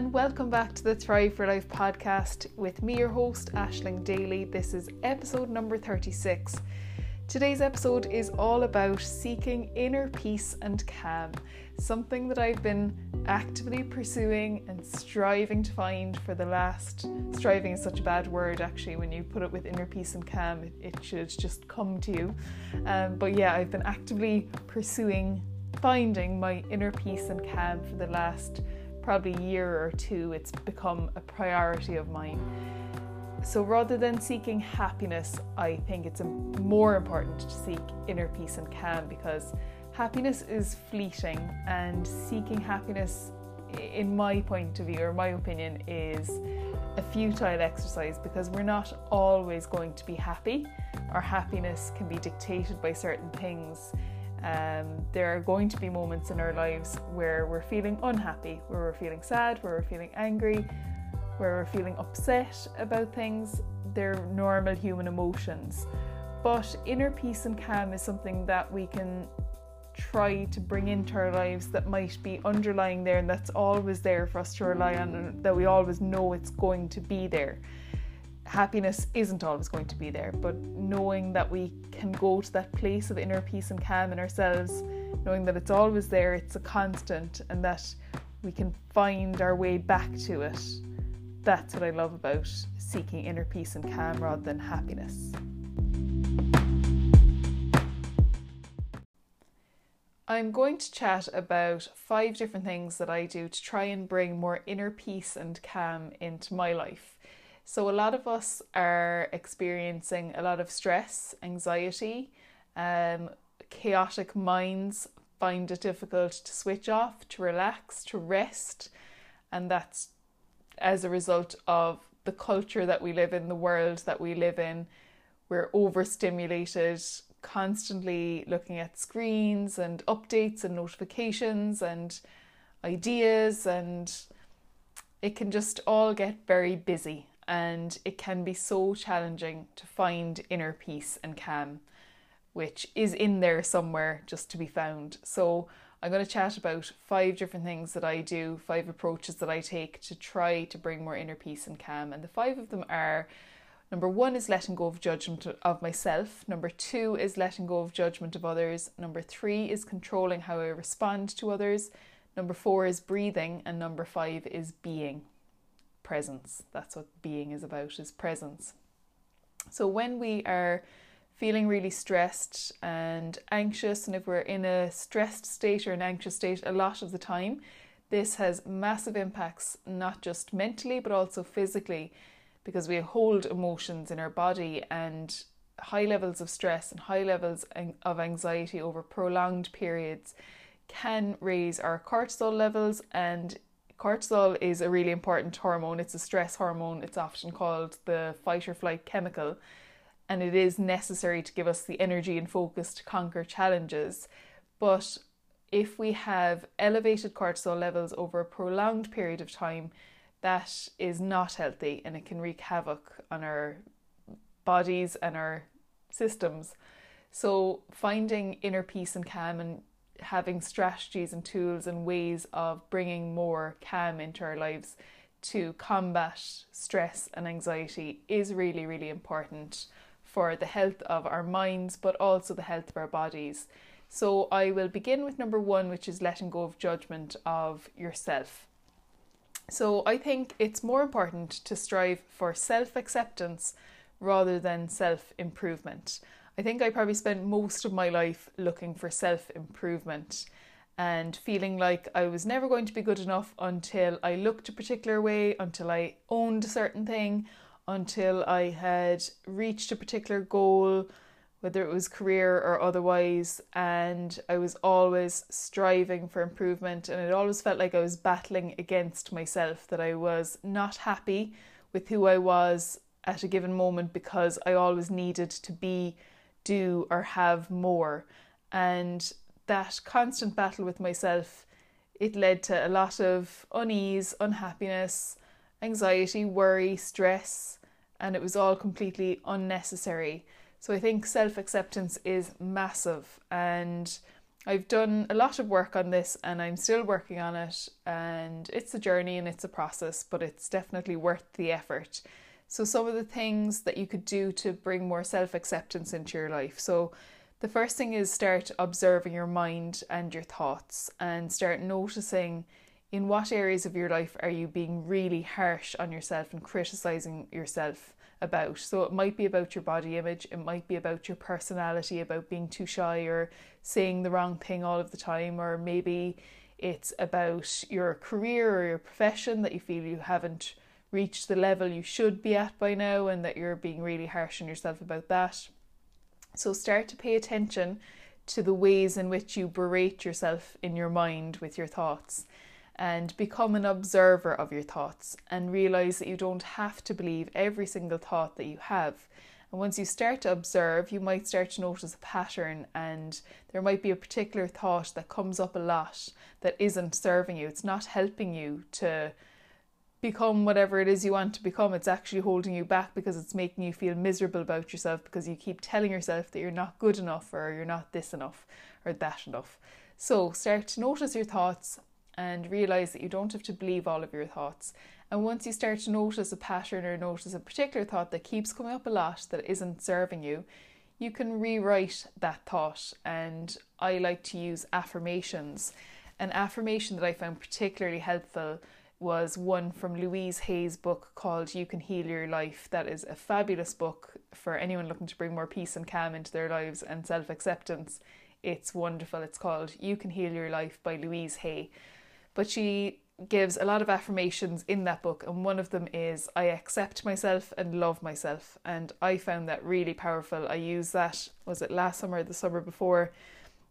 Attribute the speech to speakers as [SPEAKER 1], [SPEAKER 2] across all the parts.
[SPEAKER 1] and welcome back to the Thrive for Life podcast with me, your host, Ashling Daly. This is episode number 36. Today's episode is all about seeking inner peace and calm, something that I've been actively pursuing and striving to find for the last. Striving is such a bad word, actually, when you put it with inner peace and calm, it, it should just come to you. Um, but yeah, I've been actively pursuing finding my inner peace and calm for the last probably a year or two. It's become a priority of mine. So rather than seeking happiness, I think it's more important to seek inner peace and calm because happiness is fleeting and seeking happiness in my point of view or my opinion is a futile exercise because we're not always going to be happy. Our happiness can be dictated by certain things. Um, there are going to be moments in our lives where we're feeling unhappy, where we're feeling sad, where we're feeling angry, where we're feeling upset about things, they're normal human emotions. But inner peace and calm is something that we can try to bring into our lives that might be underlying there and that's always there for us to rely on and that we always know it's going to be there. Happiness isn't always going to be there, but knowing that we can go to that place of inner peace and calm in ourselves, knowing that it's always there, it's a constant, and that we can find our way back to it that's what I love about seeking inner peace and calm rather than happiness. I'm going to chat about five different things that I do to try and bring more inner peace and calm into my life. So, a lot of us are experiencing a lot of stress, anxiety, um, chaotic minds find it difficult to switch off, to relax, to rest, and that's as a result of the culture that we live in, the world that we live in. We're overstimulated, constantly looking at screens and updates and notifications and ideas, and it can just all get very busy. And it can be so challenging to find inner peace and calm, which is in there somewhere just to be found. So, I'm going to chat about five different things that I do, five approaches that I take to try to bring more inner peace and calm. And the five of them are number one is letting go of judgment of myself, number two is letting go of judgment of others, number three is controlling how I respond to others, number four is breathing, and number five is being presence. That's what being is about, is presence. So when we are feeling really stressed and anxious, and if we're in a stressed state or an anxious state a lot of the time, this has massive impacts, not just mentally but also physically, because we hold emotions in our body and high levels of stress and high levels of anxiety over prolonged periods can raise our cortisol levels and cortisol is a really important hormone it's a stress hormone it's often called the fight or flight chemical and it is necessary to give us the energy and focus to conquer challenges. But if we have elevated cortisol levels over a prolonged period of time, that is not healthy and it can wreak havoc on our bodies and our systems. So, finding inner peace and calm and having strategies and tools and ways of bringing more calm into our lives to combat stress and anxiety is really, really important for the health of our minds, but also the health of our bodies. So I will begin with number one, which is letting go of judgment of yourself. So I think it's more important to strive for self acceptance rather than self improvement. I think I probably spent most of my life looking for self improvement and feeling like I was never going to be good enough until I looked a particular way, until I owned a certain thing, until I had reached a particular goal, whether it was career or otherwise, and I was always striving for improvement. And it always felt like I was battling against myself, that I was not happy with who I was at a given moment because I always needed to be, do, or have more. And that constant battle with myself, it led to a lot of unease, unhappiness, anxiety, worry, stress, and it was all completely unnecessary. So I think self acceptance is massive, and I've done a lot of work on this and I'm still working on it, and it's a journey and it's a process, but it's definitely worth the effort. So, some of the things that you could do to bring more self acceptance into your life. So, the first thing is start observing your mind and your thoughts and start noticing in what areas of your life are you being really harsh on yourself and criticizing yourself about. So it might be about your body image, it might be about your personality, about being too shy or saying the wrong thing all of the time, or maybe it's about your career or your profession that you feel you haven't reached the level you should be at by now and that you're being really harsh on yourself about that. So start to pay attention to the ways in which you berate yourself in your mind with your thoughts and become an observer of your thoughts and realize that you don't have to believe every single thought that you have. And once you start to observe, you might start to notice a pattern, and there might be a particular thought that comes up a lot that isn't serving you. It's not helping you to become whatever it is you want to become. It's actually holding you back because it's making you feel miserable about yourself because you keep telling yourself that you're not good enough or you're not this enough or that enough. So start to notice your thoughts and realize that you don't have to believe all of your thoughts. And once you start to notice a pattern or notice a particular thought that keeps coming up a lot that isn't serving you, you can rewrite that thought. And I like to use affirmations. An affirmation that I found particularly helpful was one from Louise Hay's book called You Can Heal Your Life. That is a fabulous book for anyone looking to bring more peace and calm into their lives and self acceptance. It's wonderful. It's called You Can Heal Your Life by Louise Hay. But she gives a lot of affirmations in that book, and one of them is I accept myself and love myself. And I found that really powerful. I used that, was it last summer or the summer before?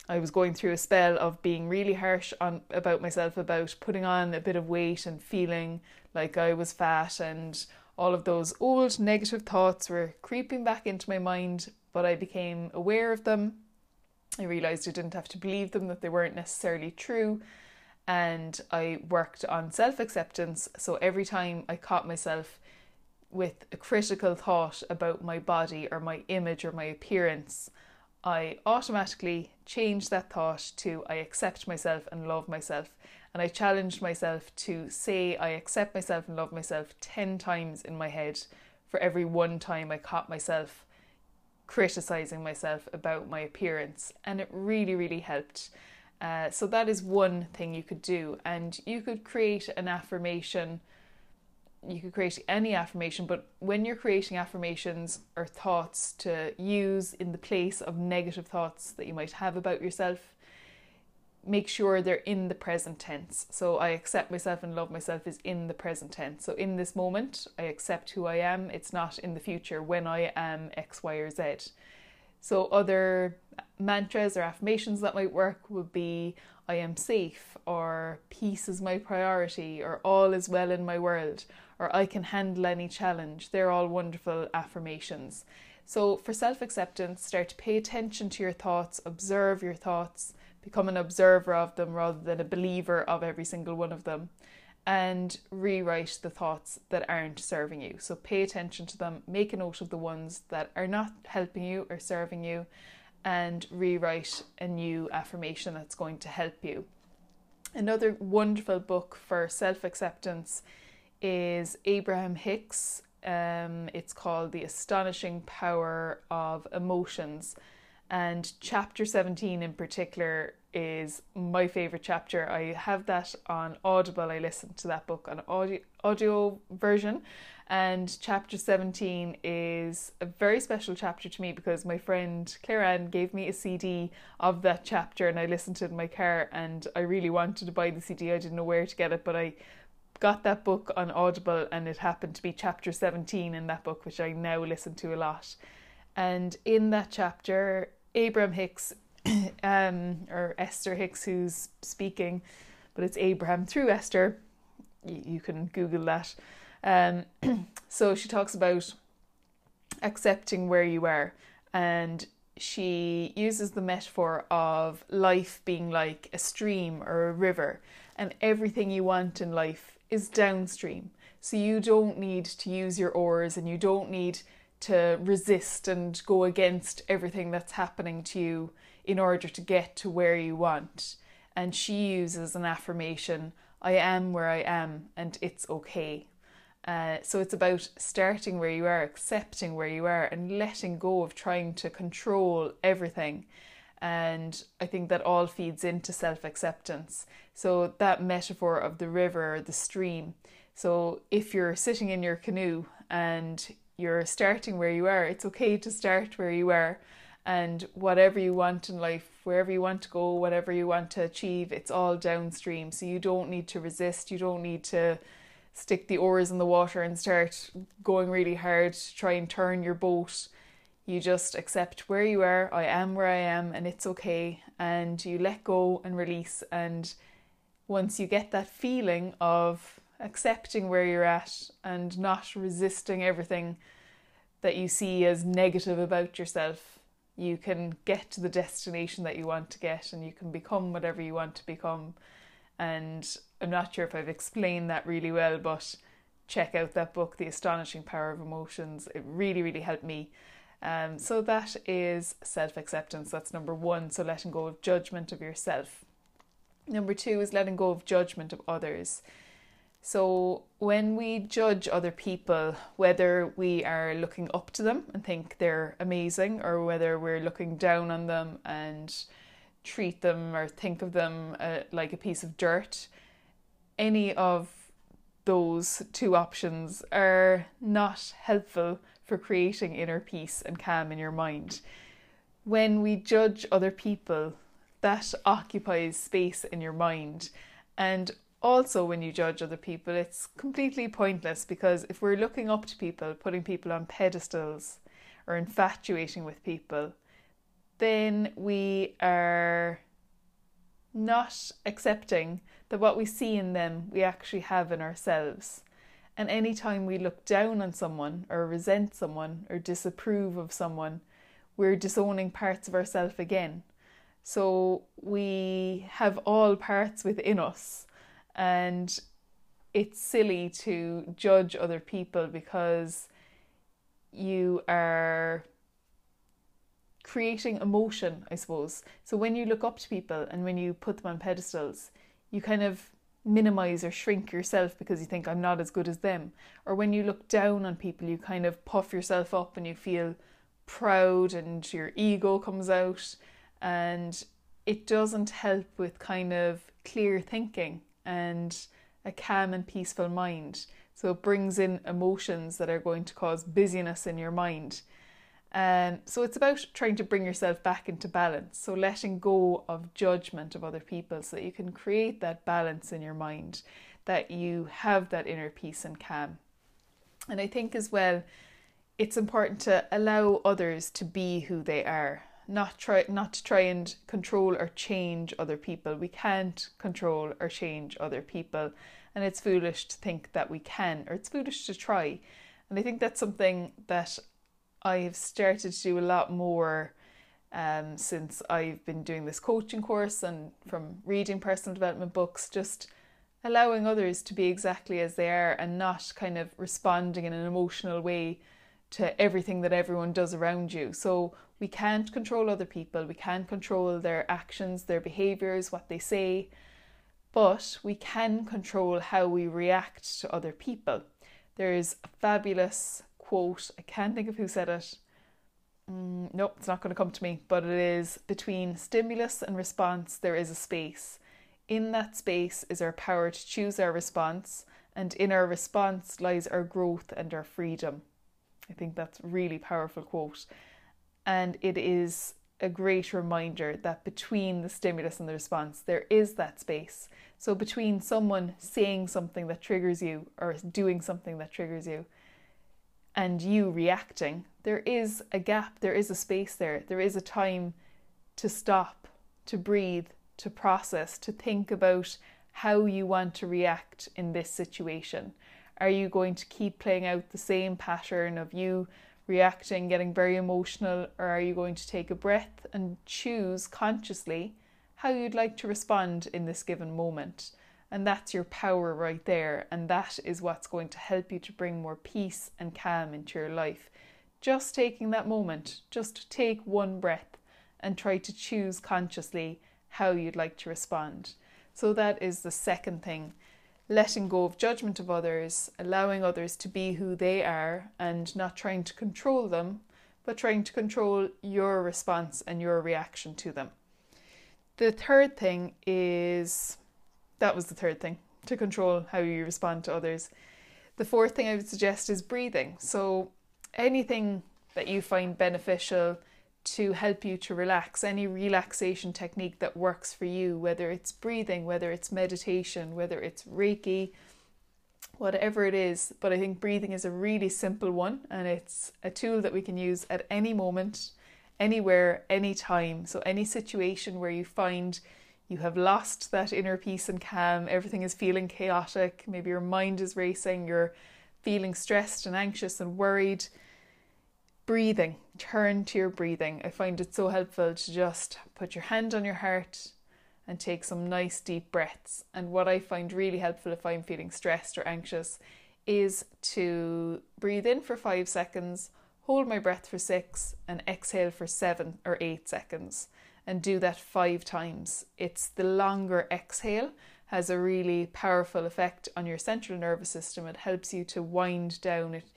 [SPEAKER 1] I was going through a spell of being really harsh on about myself, about putting on a bit of weight and feeling like I was fat and all of those old negative thoughts were creeping back into my mind, but I became aware of them. I realized I didn't have to believe them, that they weren't necessarily true, and I worked on self acceptance. So every time I caught myself with a critical thought about my body or my image or my appearance, I automatically changed that thought to I accept myself and love myself. And I challenged myself to say I accept myself and love myself 10 times in my head for every one time I caught myself criticizing myself about my appearance. And it really, really helped. Uh, so that is one thing you could do, and you could create an affirmation. You could create any affirmation, but when you're creating affirmations or thoughts to use in the place of negative thoughts that you might have about yourself, make sure they're in the present tense. So I accept myself and love myself is in the present tense. So in this moment, I accept who I am. It's not in the future when I am X, Y, or Z. So, other mantras or affirmations that might work would be I am safe, or peace is my priority, or all is well in my world, or I can handle any challenge. They're all wonderful affirmations. So, for self acceptance, start to pay attention to your thoughts, observe your thoughts, become an observer of them rather than a believer of every single one of them and rewrite the thoughts that aren't serving you. So pay attention to them, make a note of the ones that are not helping you or serving you, and rewrite a new affirmation that's going to help you. Another wonderful book for self acceptance is Abraham Hicks. Um, it's called The Astonishing Power of Emotions. And chapter 17 in particular is my favorite chapter. I have that on Audible. I listened to that book on audio audio version. And chapter 17 is a very special chapter to me because my friend Claire Ann gave me a CD of that chapter and I listened to it in my car and I really wanted to buy the CD. I didn't know where to get it, but I got that book on Audible and it happened to be chapter 17 in that book, which I now listen to a lot. And in that chapter, Abraham Hicks um, or Esther Hicks who's speaking, but it's Abraham through Esther. You, you can Google that. Um, so she talks about accepting where you are, and she uses the metaphor of life being like a stream or a river, and everything you want in life is downstream. So you don't need to use your oars and you don't need to resist and go against everything that's happening to you in order to get to where you want. And she uses an affirmation I am where I am and it's okay. Uh, so it's about starting where you are, accepting where you are, and letting go of trying to control everything. And I think that all feeds into self acceptance. So, that metaphor of the river the stream. So, if you're sitting in your canoe and you're starting where you are, it's okay to start where you are. And whatever you want in life, wherever you want to go, whatever you want to achieve, it's all downstream. So, you don't need to resist, you don't need to stick the oars in the water and start going really hard to try and turn your boat you just accept where you are, I am where I am, and it's okay. And you let go and release. And once you get that feeling of accepting where you're at and not resisting everything that you see as negative about yourself, you can get to the destination that you want to get and you can become whatever you want to become. And I'm not sure if I've explained that really well, but check out that book, The Astonishing Power of Emotions. It really, really helped me. Um, so that is self acceptance. That's number one. So letting go of judgment of yourself. Number two is letting go of judgment of others. So when we judge other people, whether we are looking up to them and think they're amazing, or whether we're looking down on them and treat them or think of them uh, like a piece of dirt, any of those two options are not helpful for creating inner peace and calm in your mind. When we judge other people, that occupies space in your mind. And also, when you judge other people, it's completely pointless because if we're looking up to people, putting people on pedestals, or infatuating with people, then we are not accepting that what we see in them we actually have in ourselves. And anytime we look down on someone or resent someone or disapprove of someone, we're disowning parts of ourselves again. So we have all parts within us, and it's silly to judge other people because you are creating emotion, I suppose. So when you look up to people and when you put them on pedestals, you kind of minimize or shrink yourself because you think I'm not as good as them. Or when you look down on people, you kind of puff yourself up and you feel proud and your ego comes out. And it doesn't help with kind of clear thinking and a calm and peaceful mind. So it brings in emotions that are going to cause busyness in your mind. Um, so it's about trying to bring yourself back into balance. So letting go of judgment of other people so that you can create that balance in your mind, that you have that inner peace and calm. And I think as well, it's important to allow others to be who they are, not try not to try and control or change other people. We can't control or change other people, and it's foolish to think that we can, or it's foolish to try. And I think that's something that I've started to do a lot more um, since I've been doing this coaching course and from reading personal development books, just allowing others to be exactly as they are and not kind of responding in an emotional way to everything that everyone does around you. So we can't control other people, we can't control their actions, their behaviors, what they say, but we can control how we react to other people. There's a fabulous quote. I can't think of who said it. Mm, nope, it's not going to come to me, but it is between stimulus and response, there is a space. In that space is our power to choose our response, and in our response lies our growth and our freedom. I think that's really powerful quote. And it is a great reminder that between the stimulus and the response, there is that space. So, between someone saying something that triggers you or doing something that triggers you, and you reacting, there is a gap, there is a space there, there is a time to stop, to breathe, to process, to think about how you want to react in this situation. Are you going to keep playing out the same pattern of you reacting, getting very emotional, or are you going to take a breath and choose consciously how you'd like to respond in this given moment? And that's your power right there. And that is what's going to help you to bring more peace and calm into your life. Just taking that moment, just take one breath and try to choose consciously how you'd like to respond. So, that is the second thing letting go of judgment of others, allowing others to be who they are, and not trying to control them, but trying to control your response and your reaction to them. The third thing is that was the third thing to control how you respond to others. The fourth thing I would suggest is breathing. So, anything that you find beneficial to help you to relax, any relaxation technique that works for you, whether it's breathing, whether it's meditation, whether it's Reiki, whatever it is. But I think breathing is a really simple one and it's a tool that we can use at any moment, anywhere, anytime. So, any situation where you find you have lost that inner peace and calm, everything is feeling chaotic, maybe your mind is racing, you're feeling stressed and anxious and worried breathing, turn to your breathing. I find it so helpful to just put your hand on your heart and take some nice deep breaths. And what I find really helpful if I'm feeling stressed or anxious is to breathe in for five seconds, hold my breath for six, and exhale for seven or eight seconds. And do that five times. It's the longer exhale has a really powerful effect on your central nervous system. It helps you to wind down. It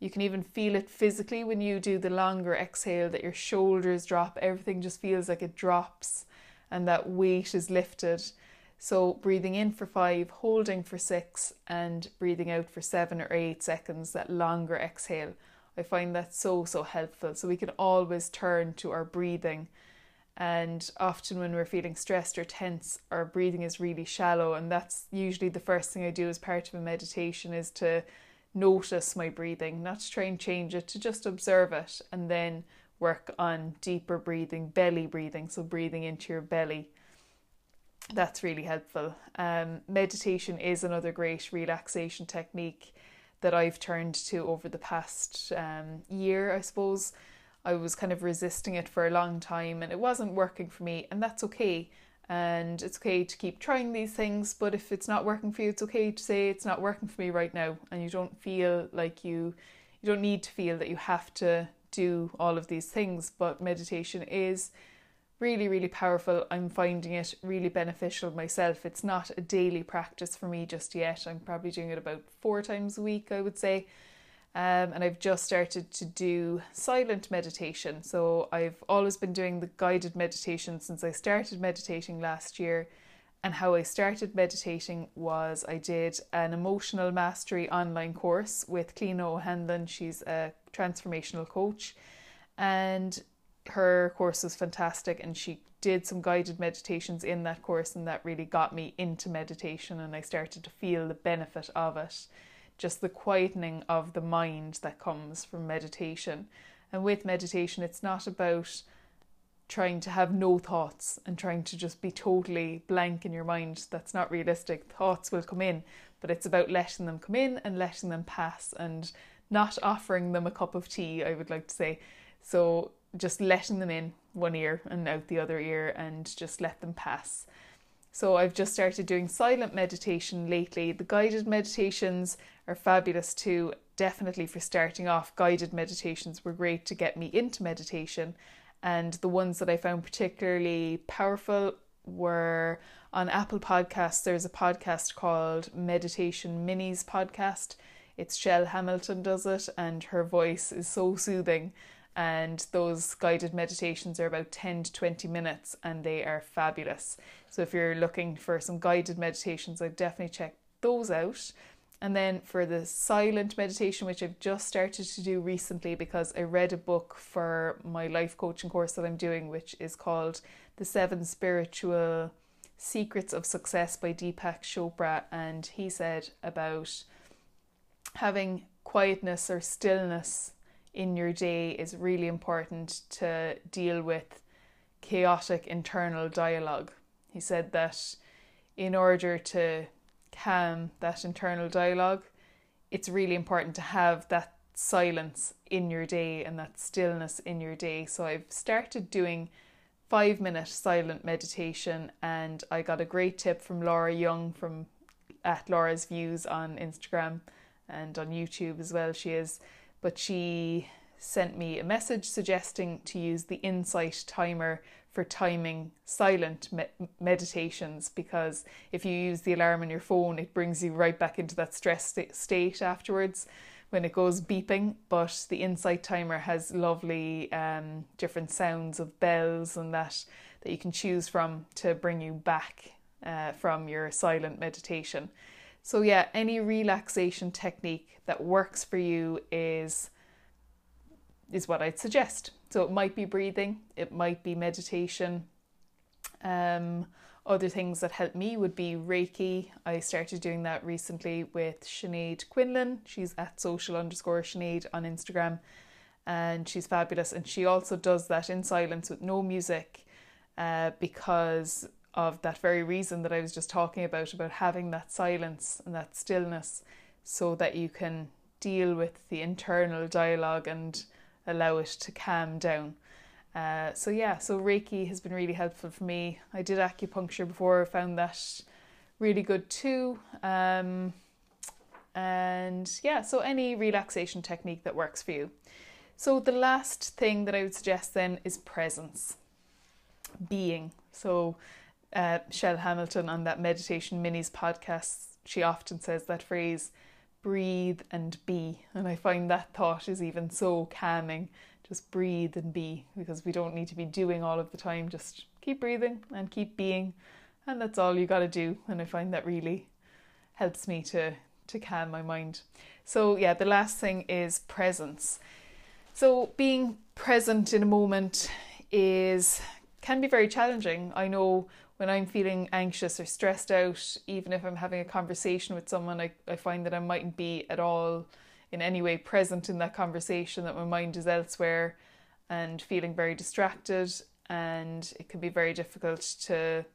[SPEAKER 1] you can even feel it physically when you do the longer exhale that your shoulders drop, everything just feels like it drops and that weight is lifted. So, breathing in for five, holding for six, and breathing out for seven or eight seconds, that longer exhale. I find that so, so helpful. So, we can always turn to our breathing. And often, when we're feeling stressed or tense, our breathing is really shallow. And that's usually the first thing I do as part of a meditation is to notice my breathing, not to try and change it, to just observe it and then work on deeper breathing, belly breathing, so breathing into your belly. That's really helpful. Um, meditation is another great relaxation technique that I've turned to over the past um, year, I suppose. I was kind of resisting it for a long time and it wasn't working for me, and that's okay and it's okay to keep trying these things but if it's not working for you it's okay to say it's not working for me right now and you don't feel like you you don't need to feel that you have to do all of these things but meditation is really really powerful. I'm finding it really beneficial myself. It's not a daily practice for me just yet. I'm probably doing it about four times a week i would say um, and I've just started to do silent meditation. So I've always been doing the guided meditation since I started meditating last year. And how I started meditating was I did an emotional mastery online course with Cliona O'Hanlon. She's a transformational coach, and her course was fantastic. And she did some guided meditations in that course, and that really got me into meditation. And I started to feel the benefit of it just the quietening of the mind that comes from meditation. And with meditation, it's not about trying to have no thoughts and trying to just be totally blank in your mind. That's not realistic. Thoughts will come in, but it's about letting them come in and letting them pass and not offering them a cup of tea, I would like to say. So just letting them in one ear and out the other ear and just let them pass. So I've just started doing silent meditation lately. The guided meditations are fabulous too. Definitely for starting off, guided meditations were great to get me into meditation. And the ones that I found particularly powerful were on Apple Podcasts. There's a podcast called Meditation Minis Podcast. It's Chel Hamilton does it, and her voice is so soothing and those guided meditations are about 10 to 20 minutes and they are fabulous. So if you're looking for some guided meditations, I'd definitely check those out. And then for the silent meditation, which I've just started to do recently because I read a book for my life coaching course that I'm doing, which is called The Seven Spiritual Secrets of Success by Deepak Chopra. And he said about having quietness or stillness in your day is really important to deal with chaotic internal dialogue. He said that in order to calm that internal dialogue, it's really important to have that silence in your day and that stillness in your day. So I've started doing five minute silent meditation and I got a great tip from Laura Young from at Laura's Views on Instagram and on YouTube as well. She is but she sent me a message suggesting to use the Insight timer for timing silent me- meditations because if you use the alarm on your phone, it brings you right back into that stress st- state afterwards when it goes beeping. But the Insight timer has lovely um, different sounds of bells and that that you can choose from to bring you back uh, from your silent meditation. So, yeah, any relaxation technique that works for you is is what I'd suggest. So it might be breathing, it might be meditation. Um, other things that help me would be Reiki. I started doing that recently with Sinead Quinlan. She's at social underscore Sinead on Instagram and she's fabulous. And she also does that in silence with no music uh, because of that very reason that I was just talking about, about having that silence and that stillness so that you can deal with the internal dialogue and allow it to calm down. Uh, so yeah, so Reiki has been really helpful for me. I did acupuncture before, found that really good too. Um, and yeah, so any relaxation technique that works for you. So the last thing that I would suggest then is presence, being. So uh, Chel Hamilton on that Meditation Minis podcast, she often says that phrase, breathe and be. And I find that thought is even so calming. Just breathe and be because we don't need to be doing all of the time. Just keep breathing and keep being. And that's all you got to do. And I find that really helps me to, to calm my mind. So, yeah, the last thing is presence. So, being present in a moment is can be very challenging. I know when I'm feeling anxious or stressed out, even if I'm having a conversation with someone, I, I find that I mightn't be at all in any way present in that conversation, that my mind is elsewhere and feeling very distracted and it can be very difficult to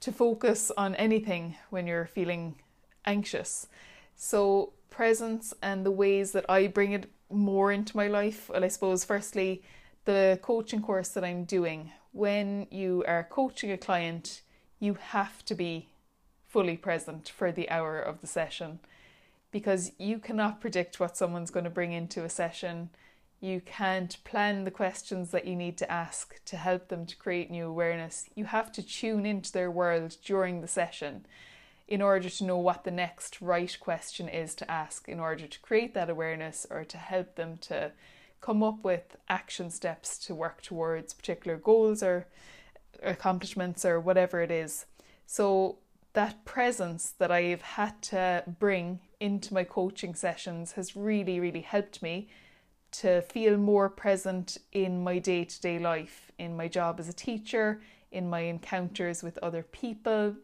[SPEAKER 1] to focus on anything when you're feeling anxious. So presence and the ways that I bring it more into my life, well I suppose firstly the coaching course that I'm doing when you are coaching a client, you have to be fully present for the hour of the session because you cannot predict what someone's going to bring into a session. You can't plan the questions that you need to ask to help them to create new awareness. You have to tune into their world during the session in order to know what the next right question is to ask in order to create that awareness or to help them to come up with action steps to work towards particular goals or accomplishments or whatever it is. So, that presence that I've had to bring into my coaching sessions has really, really helped me to feel more present in my day to day life, in my job as a teacher, in my encounters with other people.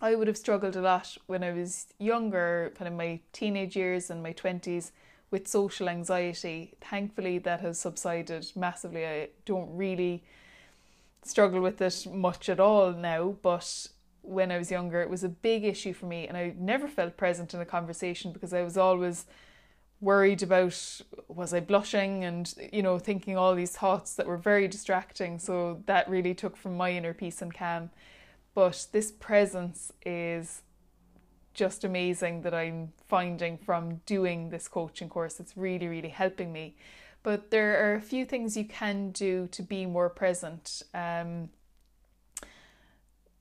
[SPEAKER 1] I would have struggled a lot when I was younger, kind of my teenage years and my 20s, with social anxiety. Thankfully, that has subsided massively. I don't really struggle with it much at all now, but when I was younger, it was a big issue for me, and I never felt present in a conversation because I was always worried about was I blushing and you know thinking all these thoughts that were very distracting. So that really took from my inner peace and calm. But this presence is just amazing that I'm finding from doing this coaching course. It's really, really helping me. But there are a few things you can do to be more present. Um,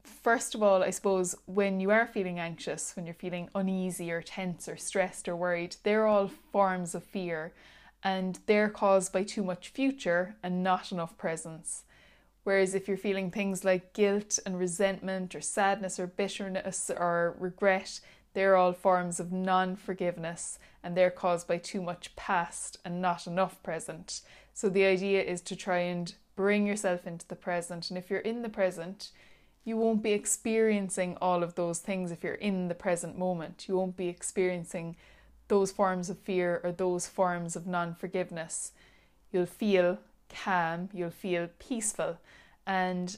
[SPEAKER 1] first of all, I suppose when you are feeling anxious, when you're feeling uneasy or tense or stressed or worried, they're all forms of fear and they're caused by too much future and not enough presence. Whereas if you're feeling things like guilt and resentment or sadness or bitterness or regret, they're all forms of non forgiveness and they're caused by too much past and not enough present. So the idea is to try and bring yourself into the present. And if you're in the present, you won't be experiencing all of those things if you're in the present moment. You won't be experiencing those forms of fear or those forms of non forgiveness. You'll feel calm, you'll feel peaceful. And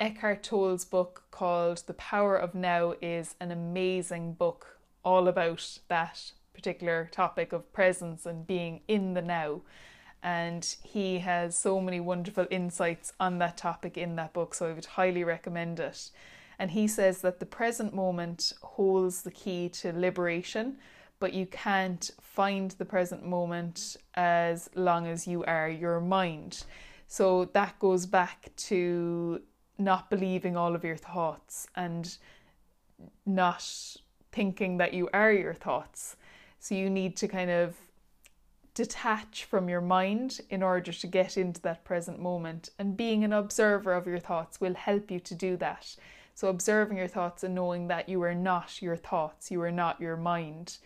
[SPEAKER 1] Eckhart Tolle's book called The Power of Now is an amazing book all about that particular topic of presence and being in the now. And he has so many wonderful insights on that topic in that book, so I would highly recommend it. And he says that the present moment holds the key to liberation, but you can't find the present moment as long as you are your mind. So that goes back to not believing all of your thoughts and not thinking that you are your thoughts. So you need to kind of detach from your mind in order to get into that present moment. And being an observer of your thoughts will help you to do that. So, observing your thoughts and knowing that you are not your thoughts, you are not your mind,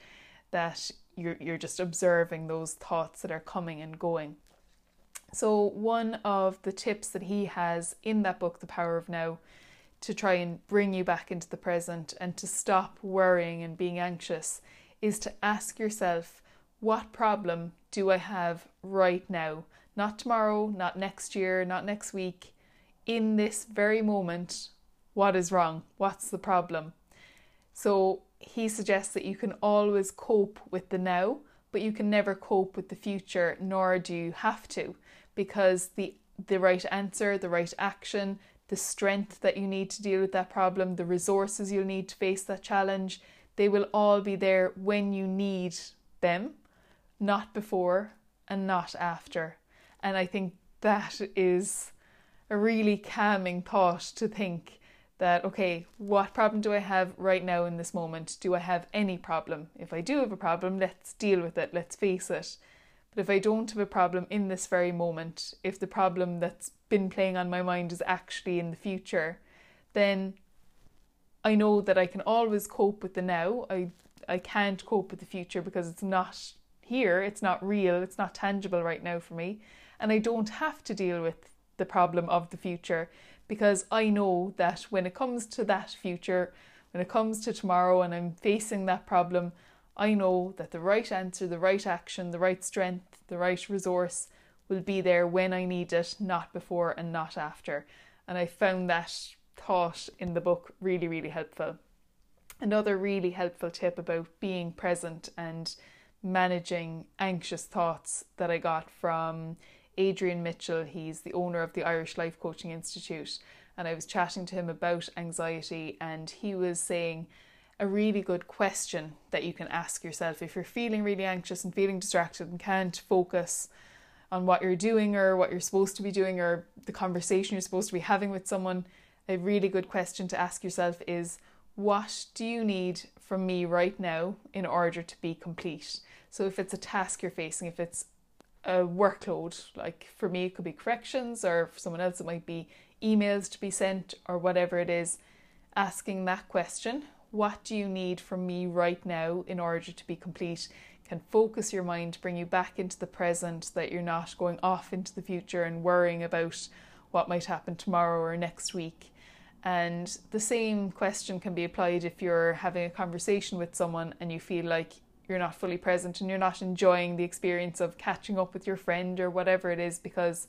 [SPEAKER 1] that you're, you're just observing those thoughts that are coming and going. So, one of the tips that he has in that book, The Power of Now, to try and bring you back into the present and to stop worrying and being anxious is to ask yourself, what problem do I have right now? Not tomorrow, not next year, not next week. In this very moment, what is wrong? What's the problem? So he suggests that you can always cope with the now, but you can never cope with the future, nor do you have to, because the the right answer, the right action, the strength that you need to deal with that problem, the resources you'll need to face that challenge, they will all be there when you need them, not before and not after. And I think that is a really calming thought to think that, okay, what problem do I have right now in this moment? Do I have any problem? If I do have a problem, let's deal with it, let's face it. But if I don't have a problem in this very moment, if the problem that's been playing on my mind is actually in the future, then I know that I can always cope with the now. I I can't cope with the future because it's not here, it's not real, it's not tangible right now for me, and I don't have to deal with the problem of the future because I know that when it comes to that future, when it comes to tomorrow and I'm facing that problem, I know that the right answer, the right action, the right strength, the right resource will be there when I need it, not before and not after. And I found that thought in the book really, really helpful. Another really helpful tip about being present and managing anxious thoughts that I got from Adrian Mitchell. He's the owner of the Irish Life Coaching Institute. And I was chatting to him about anxiety, and he was saying a really good question that you can ask yourself if you're feeling really anxious and feeling distracted and can't focus on what you're doing or what you're supposed to be doing or the conversation you're supposed to be having with someone. A really good question to ask yourself is what do you need from me right now in order to be complete? So, if it's a task you're facing, if it's a workload. Like for me, it could be corrections, or for someone else, it might be emails to be sent, or whatever it is. Asking that question, what do you need from me right now in order to be complete, can focus your mind, bring you back into the present, that you're not going off into the future and worrying about what might happen tomorrow or next week. And the same question can be applied if you're having a conversation with someone and you feel like you're not fully present and you're not enjoying the experience of catching up with your friend or whatever it is because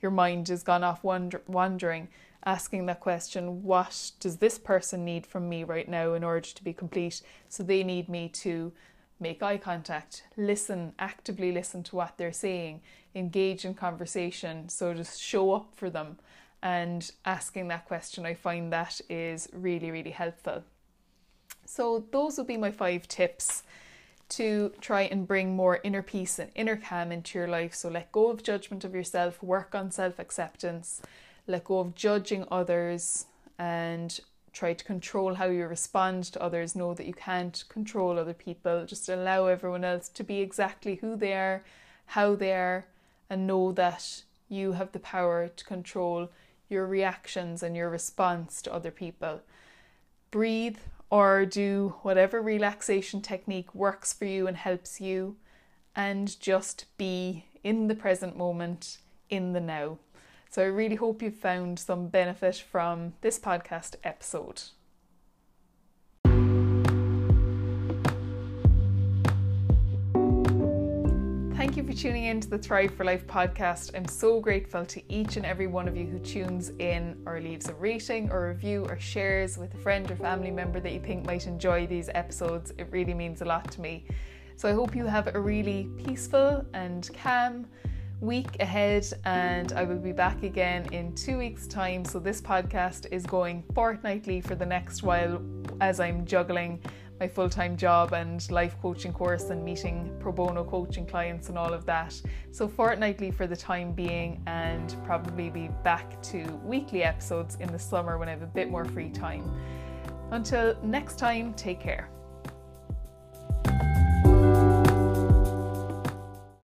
[SPEAKER 1] your mind has gone off wander- wandering asking that question what does this person need from me right now in order to be complete? So they need me to make eye contact listen actively listen to what they're saying engage in conversation so just show up for them. And asking that question i find that is really really helpful. So those would be my five tips to try and bring more inner peace and inner calm into your life. So let go of judgment of yourself, work on self acceptance, let go of judging others, and try to control how you respond to others. Know that you can't control other people, just allow everyone else to be exactly who they are, how they are, and know that you have the power to control your reactions and your response to other people. Breathe or do whatever relaxation technique works for you and helps you, and just be in the present moment, in the now. So, I really hope you've found some benefit from this podcast episode. Thank you for tuning in to the Thrive for Life podcast. I'm so grateful to each and every one of you who tunes in or leaves a rating or review or shares with a friend or family member that you think might enjoy these episodes. It really means a lot to me. So I hope you have a really peaceful and calm week ahead, and I will be back again in two weeks' time. So, this podcast is going fortnightly for the next while as I'm juggling my full time job and life coaching course and meeting pro bono coaching clients and all of that. So, fortnightly for the time being, and probably be back to weekly episodes in the summer when I have a bit more free time. Until next time, take care.